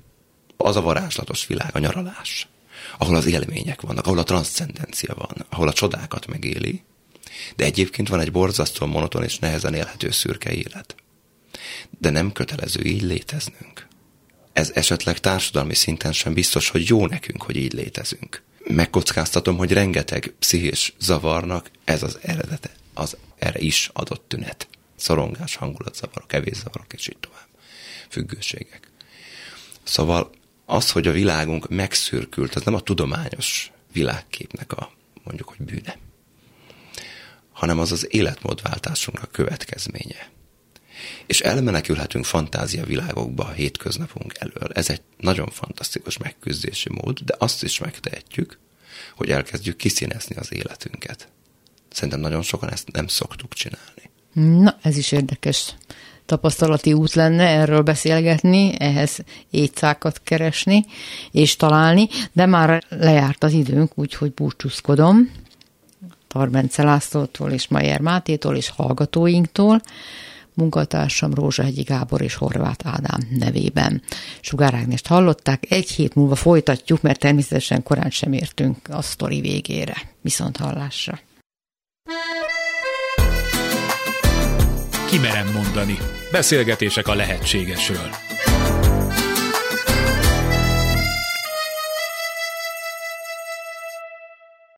Az a varázslatos világ, a nyaralás, ahol az élmények vannak, ahol a transzcendencia van, ahol a csodákat megéli, de egyébként van egy borzasztóan monoton és nehezen élhető szürke élet. De nem kötelező így léteznünk ez esetleg társadalmi szinten sem biztos, hogy jó nekünk, hogy így létezünk. Megkockáztatom, hogy rengeteg pszichés zavarnak ez az eredete, az erre is adott tünet. Szorongás, hangulatzavarok, kevészavarok, és így tovább. Függőségek. Szóval az, hogy a világunk megszürkült, az nem a tudományos világképnek a mondjuk, hogy bűne, hanem az az életmódváltásunknak következménye és elmenekülhetünk fantázia világokba a hétköznapunk elől. Ez egy nagyon fantasztikus megküzdési mód, de azt is megtehetjük, hogy elkezdjük kiszínezni az életünket. Szerintem nagyon sokan ezt nem szoktuk csinálni. Na, ez is érdekes tapasztalati út lenne erről beszélgetni, ehhez étszákat keresni és találni, de már lejárt az időnk, úgyhogy búcsúzkodom Tarbence Lászlótól és Majer Mátétól és hallgatóinktól munkatársam Rózsahegyi Gábor és Horváth Ádám nevében. Sugár Ágnest hallották, egy hét múlva folytatjuk, mert természetesen korán sem értünk a sztori végére. Viszont hallásra. Kimerem mondani. Beszélgetések a lehetségesről.